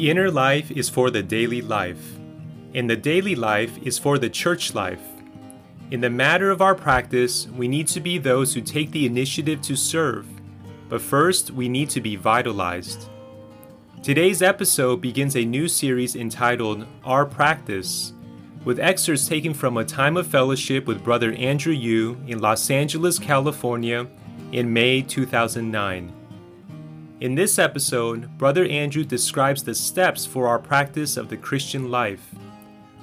The inner life is for the daily life, and the daily life is for the church life. In the matter of our practice, we need to be those who take the initiative to serve, but first we need to be vitalized. Today's episode begins a new series entitled Our Practice, with excerpts taken from a time of fellowship with Brother Andrew Yu in Los Angeles, California in May 2009. In this episode, Brother Andrew describes the steps for our practice of the Christian life,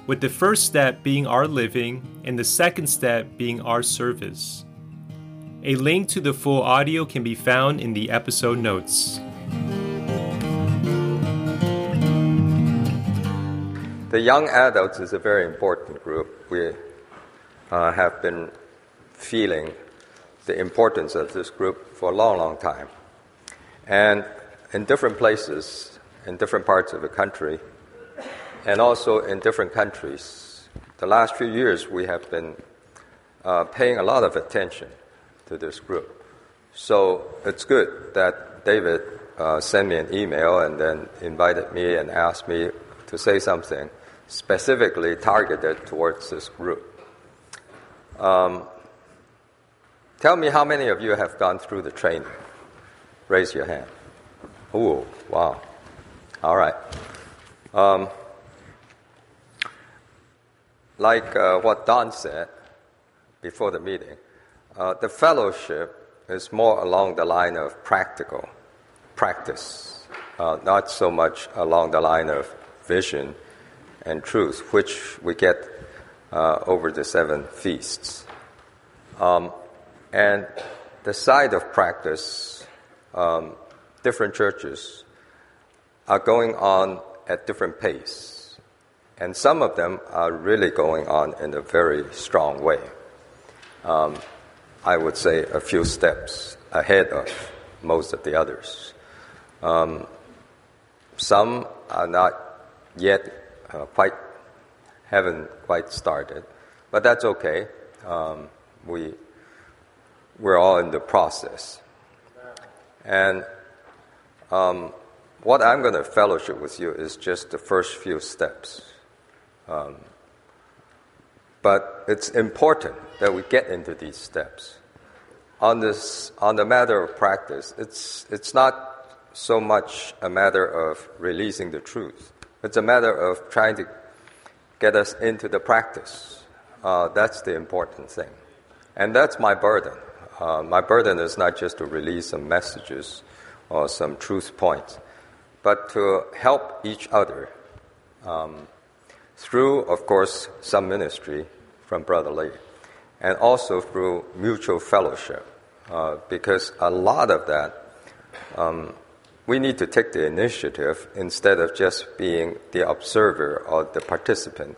with the first step being our living and the second step being our service. A link to the full audio can be found in the episode notes. The young adults is a very important group. We uh, have been feeling the importance of this group for a long, long time. And in different places, in different parts of the country, and also in different countries, the last few years we have been uh, paying a lot of attention to this group. So it's good that David uh, sent me an email and then invited me and asked me to say something specifically targeted towards this group. Um, tell me how many of you have gone through the training. Raise your hand. Ooh, wow. All right. Um, like uh, what Don said before the meeting, uh, the fellowship is more along the line of practical practice, uh, not so much along the line of vision and truth, which we get uh, over the seven feasts. Um, and the side of practice, um, different churches are going on at different pace. And some of them are really going on in a very strong way. Um, I would say a few steps ahead of most of the others. Um, some are not yet uh, quite, haven't quite started, but that's okay. Um, we, we're all in the process. And um, what I'm going to fellowship with you is just the first few steps. Um, but it's important that we get into these steps. On this, on the matter of practice, it's it's not so much a matter of releasing the truth. It's a matter of trying to get us into the practice. Uh, that's the important thing, and that's my burden. Uh, my burden is not just to release some messages or some truth points, but to help each other um, through, of course, some ministry from Brother Lee, and also through mutual fellowship, uh, because a lot of that. Um, we need to take the initiative instead of just being the observer or the participant.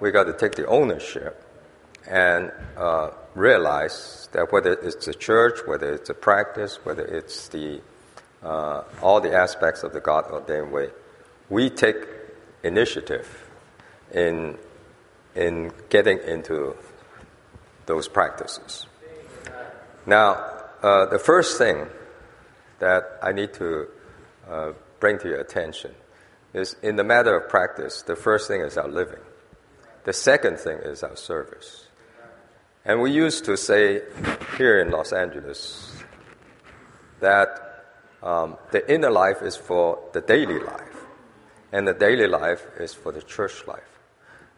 We got to take the ownership and uh, realize that whether it's a church, whether it's a practice, whether it's the uh, all the aspects of the God ordained way, we take initiative in in getting into those practices. Now, uh, the first thing that I need to uh, bring to your attention is in the matter of practice, the first thing is our living. The second thing is our service. And we used to say here in Los Angeles that um, the inner life is for the daily life, and the daily life is for the church life.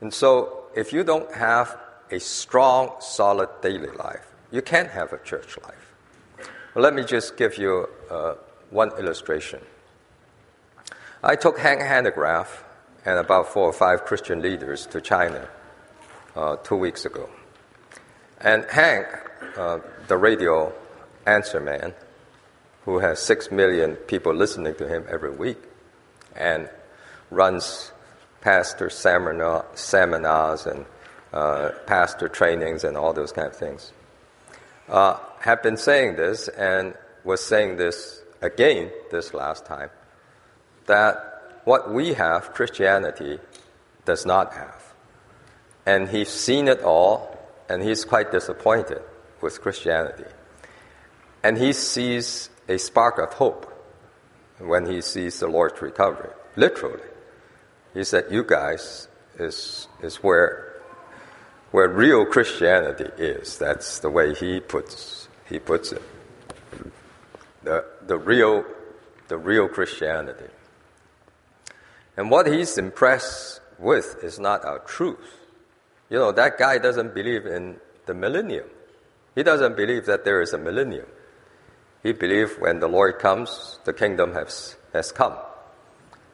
And so, if you don't have a strong, solid daily life, you can't have a church life. Let me just give you uh, one illustration. I took Hank Hanegraaff and about four or five Christian leaders to China uh, two weeks ago. And Hank, uh, the radio answer man, who has six million people listening to him every week and runs pastor seminar, seminars and uh, pastor trainings and all those kind of things, uh, have been saying this and was saying this again this last time that what we have, Christianity, does not have. And he's seen it all, and he's quite disappointed with Christianity. And he sees a spark of hope when he sees the Lord's recovery. literally. He said, You guys is, is where, where real Christianity is. That's the way he puts, he puts it. The, the, real, the real Christianity. And what he's impressed with is not our truth. You know, that guy doesn't believe in the millennium. He doesn't believe that there is a millennium. He believes when the Lord comes, the kingdom has, has come.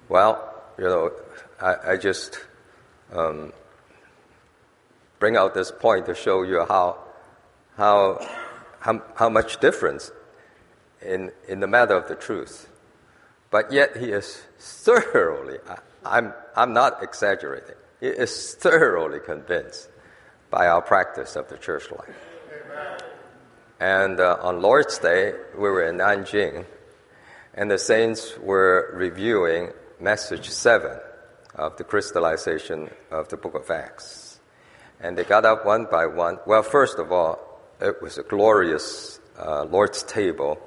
Well, you know, I, I just um, bring out this point to show you how, how, how, how much difference in, in the matter of the truth. But yet he is thoroughly, I, I'm, I'm not exaggerating, is thoroughly convinced by our practice of the church life. And uh, on Lord's Day, we were in Nanjing, and the saints were reviewing message 7 of the crystallization of the book of Acts. And they got up one by one. Well, first of all, it was a glorious uh, Lord's table,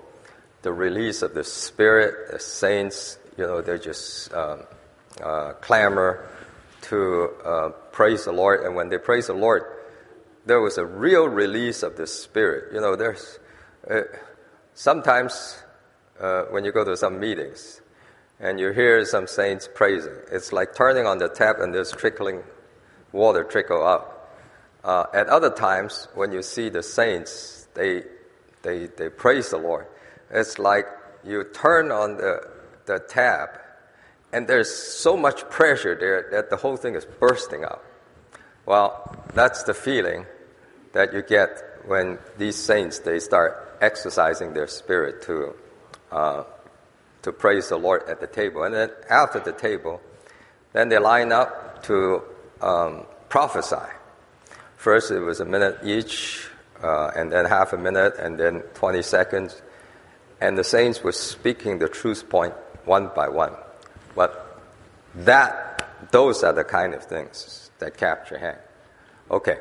the release of the Spirit, the saints, you know, they just um, uh, clamor to uh, praise the Lord. And when they praise the Lord, there was a real release of the Spirit. You know, there's uh, sometimes uh, when you go to some meetings and you hear some saints praising, it's like turning on the tap and there's trickling water trickle out. Uh, at other times, when you see the saints, they, they, they praise the Lord. It's like you turn on the, the tap and there's so much pressure there that the whole thing is bursting out. Well, that's the feeling that you get when these saints they start exercising their spirit to uh, to praise the Lord at the table, and then after the table, then they line up to um, prophesy. First, it was a minute each, uh, and then half a minute, and then 20 seconds, and the saints were speaking the truth point one by one. But that, those are the kind of things that capture Hank. Okay.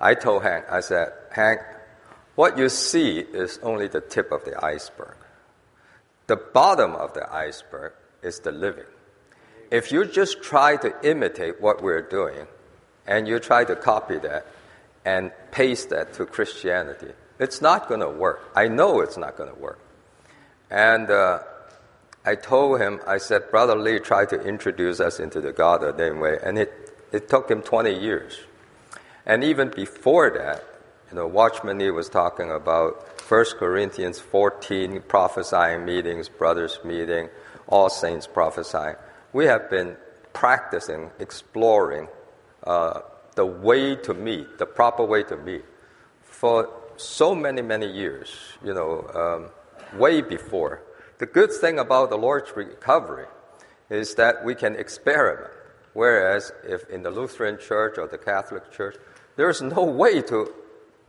I told Hank, I said, Hank, what you see is only the tip of the iceberg. The bottom of the iceberg is the living. If you just try to imitate what we're doing and you try to copy that and paste that to Christianity, it's not going to work. I know it's not going to work. And uh, I told him, I said, Brother Lee tried to introduce us into the God ordained way, and it, it took him 20 years. And even before that, you know, Watchman Nee was talking about 1 Corinthians 14 prophesying meetings, brothers meeting, all saints prophesying. We have been practicing, exploring uh, the way to meet, the proper way to meet, for so many, many years, you know, um, way before. The good thing about the Lord's recovery is that we can experiment. Whereas if in the Lutheran Church or the Catholic Church, there's no way to,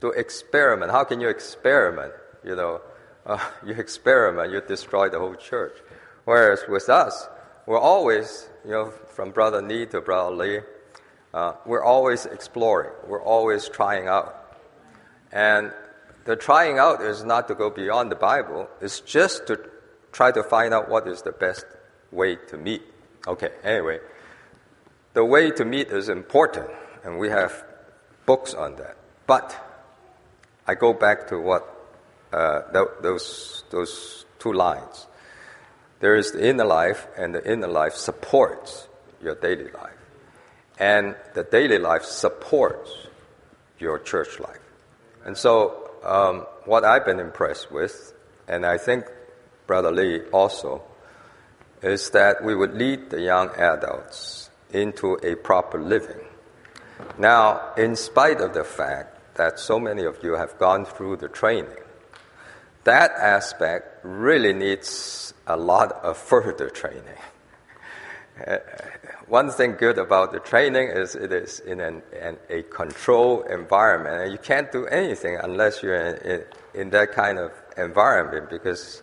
to experiment. How can you experiment? You know, uh, you experiment, you destroy the whole church. Whereas with us, we're always, you know, from Brother Nee to Brother Lee, uh, we're always exploring. We're always trying out. And the trying out is not to go beyond the Bible, it's just to try to find out what is the best way to meet. Okay, anyway, the way to meet is important, and we have books on that. But I go back to what uh, th- those those two lines. There is the inner life, and the inner life supports your daily life, and the daily life supports your church life. And so, um, what I've been impressed with, and I think Brother Lee also, is that we would lead the young adults into a proper living now, in spite of the fact that so many of you have gone through the training, that aspect really needs a lot of further training. One thing good about the training is it is in an, an, a controlled environment, and you can't do anything unless you're in, in, in that kind of environment because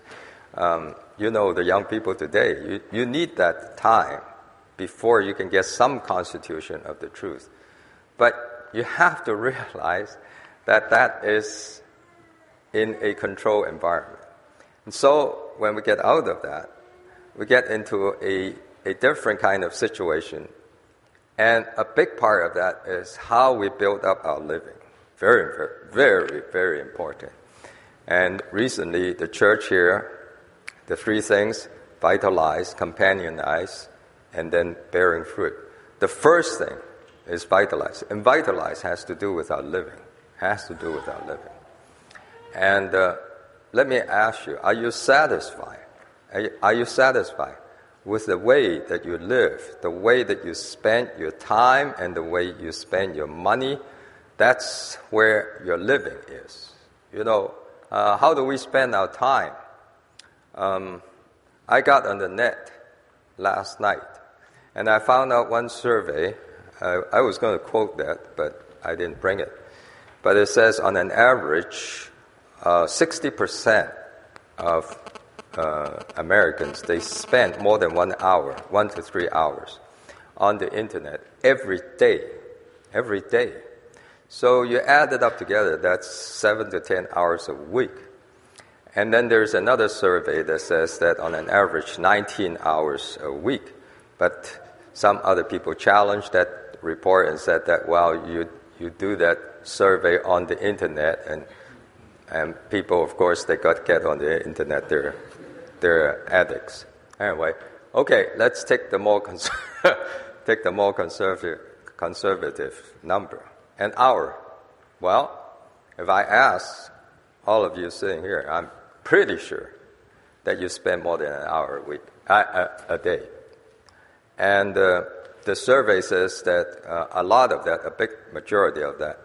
um, you know the young people today, you, you need that time before you can get some constitution of the truth. But you have to realize that that is in a controlled environment. And so when we get out of that, we get into a a different kind of situation. And a big part of that is how we build up our living. Very, very, very, very important. And recently, the church here, the three things vitalize, companionize, and then bearing fruit. The first thing is vitalize. And vitalize has to do with our living, has to do with our living. And uh, let me ask you are you satisfied? Are you, are you satisfied with the way that you live, the way that you spend your time, and the way you spend your money? That's where your living is. You know, uh, how do we spend our time? Um, I got on the net last night and I found out one survey. Uh, I was going to quote that, but I didn't bring it. But it says on an average, uh, 60% of uh, Americans, they spend more than one hour, one to three hours on the internet every day. Every day. So you add it up together, that's seven to 10 hours a week. And then there's another survey that says that on an average, 19 hours a week. But some other people challenged that report and said that, well, you, you do that survey on the internet, and, and people, of course, they got get on the internet, they're, they're addicts. Anyway, okay, let's take the more, cons- take the more conservative, conservative number an hour. Well, if I ask all of you sitting here, I'm pretty sure that you spend more than an hour a week, a, day. And uh, the survey says that uh, a lot of that, a big majority of that,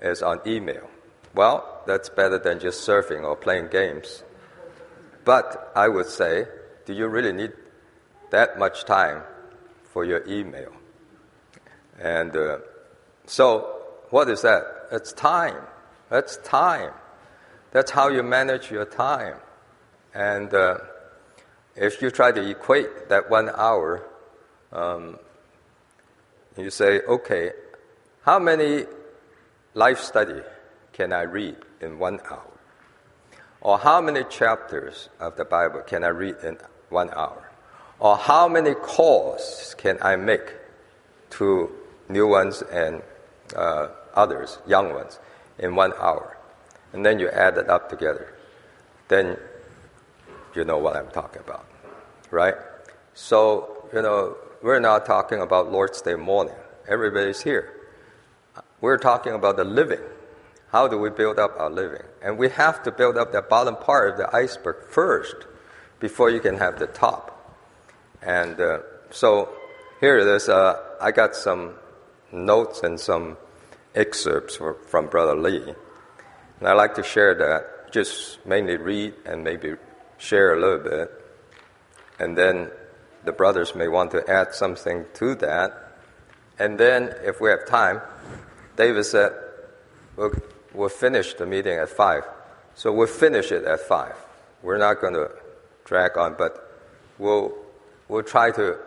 is on email. Well, that's better than just surfing or playing games. But I would say, do you really need that much time for your email? And uh, so, what is that? It's time. That's time. That's how you manage your time. And uh, if you try to equate that one hour um, you say, okay, how many life study can I read in one hour? Or how many chapters of the Bible can I read in one hour? Or how many calls can I make to new ones and uh, others, young ones, in one hour? And then you add it up together. Then you know what I'm talking about, right? So, you know, we're not talking about Lord's Day morning. Everybody's here. We're talking about the living. How do we build up our living? And we have to build up the bottom part of the iceberg first before you can have the top. And uh, so here it is. Uh, I got some notes and some excerpts for, from Brother Lee. And I'd like to share that, just mainly read and maybe share a little bit. And then the brothers may want to add something to that. And then, if we have time, David said, we'll, we'll finish the meeting at 5. So we'll finish it at 5. We're not going to drag on, but we'll, we'll try to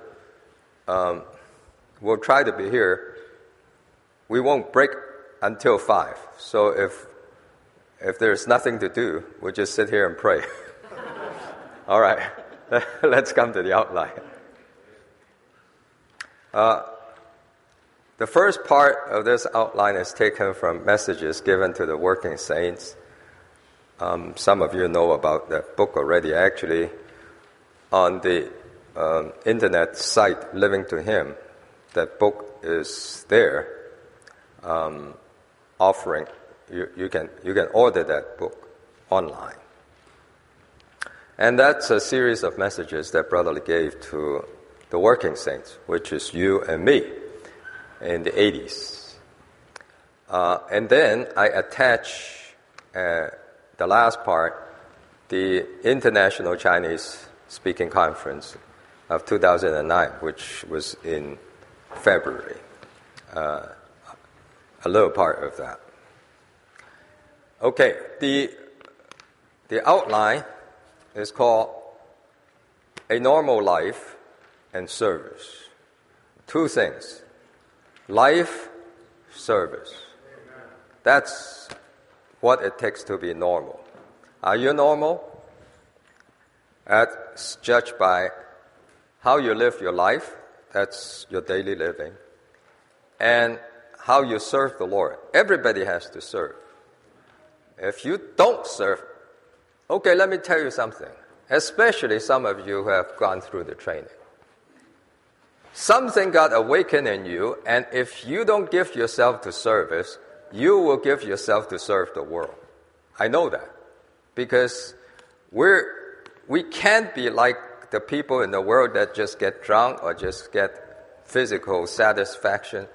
um, we'll try to be here. We won't break until 5. So if, if there's nothing to do, we'll just sit here and pray. All right. Let's come to the outline. Uh, the first part of this outline is taken from messages given to the working saints. Um, some of you know about that book already. Actually, on the um, internet site Living to Him, that book is there, um, offering. You, you, can, you can order that book online. And that's a series of messages that Brother Lee gave to the working saints, which is you and me in the 80s. Uh, and then I attach uh, the last part, the International Chinese Speaking Conference of 2009, which was in February. Uh, a little part of that. Okay, the, the outline is called A Normal Life and Service. Two things life, service. That's what it takes to be normal. Are you normal? That's judged by how you live your life, that's your daily living, and how you serve the Lord. Everybody has to serve. If you don't serve, okay, let me tell you something, especially some of you who have gone through the training. Something got awakened in you, and if you don't give yourself to service, you will give yourself to serve the world. I know that because we're, we can't be like the people in the world that just get drunk or just get physical satisfaction.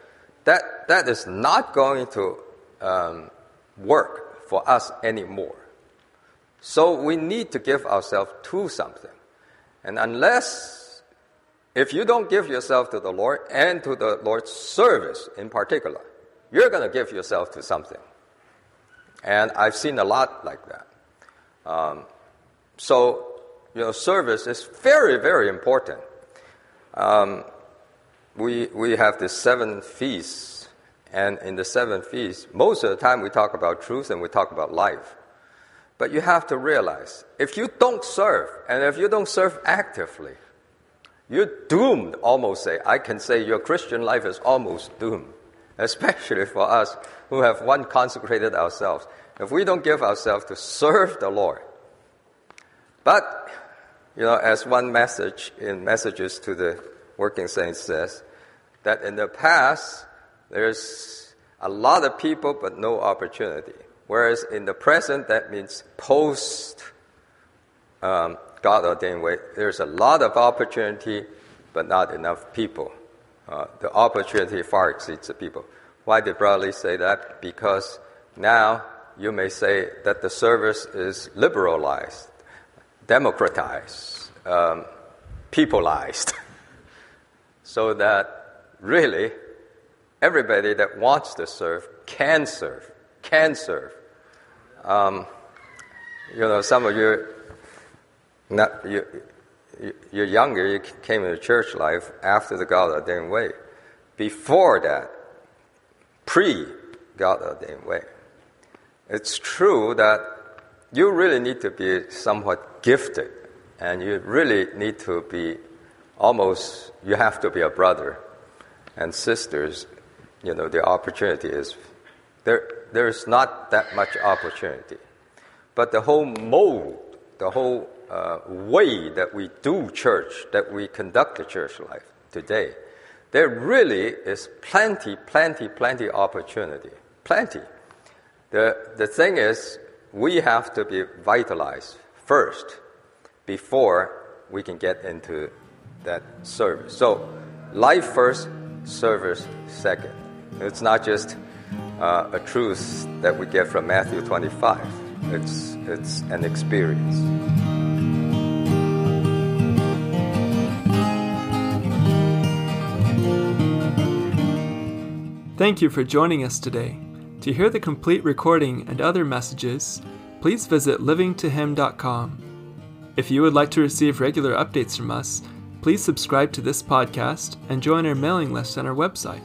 That, that is not going to um, work for us anymore. So we need to give ourselves to something. And unless, if you don't give yourself to the Lord and to the Lord's service in particular, you're going to give yourself to something. And I've seen a lot like that. Um, so, you know, service is very, very important. Um, we, we have the seven feasts, and in the seven feasts, most of the time we talk about truth and we talk about life. But you have to realize if you don't serve, and if you don't serve actively, you're doomed, almost say. I can say your Christian life is almost doomed especially for us who have one consecrated ourselves. If we don't give ourselves to serve the Lord, but you know, as one message in messages to the working saints says, that in the past there's a lot of people but no opportunity. Whereas in the present, that means post um, God ordained way, there's a lot of opportunity but not enough people. Uh, the opportunity far exceeds the people. Why did Brother say that? Because now you may say that the service is liberalized, democratized, um, peopleized, so that really everybody that wants to serve can serve, can serve. Um, you know, some of you, not you, you're younger, you came into church life after the God ordained way. Before that, pre God ordained way, it's true that you really need to be somewhat gifted, and you really need to be almost, you have to be a brother and sisters. You know, the opportunity is there, there's not that much opportunity. But the whole mold, the whole uh, way that we do church, that we conduct the church life today, there really is plenty, plenty, plenty opportunity. Plenty. The, the thing is, we have to be vitalized first before we can get into that service. So, life first, service second. It's not just uh, a truth that we get from Matthew 25, it's, it's an experience. Thank you for joining us today. To hear the complete recording and other messages, please visit livingtohim.com. If you would like to receive regular updates from us, please subscribe to this podcast and join our mailing list on our website.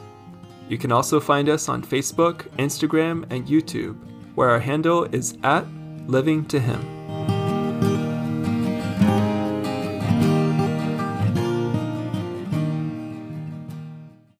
You can also find us on Facebook, Instagram, and YouTube, where our handle is at Living to Him.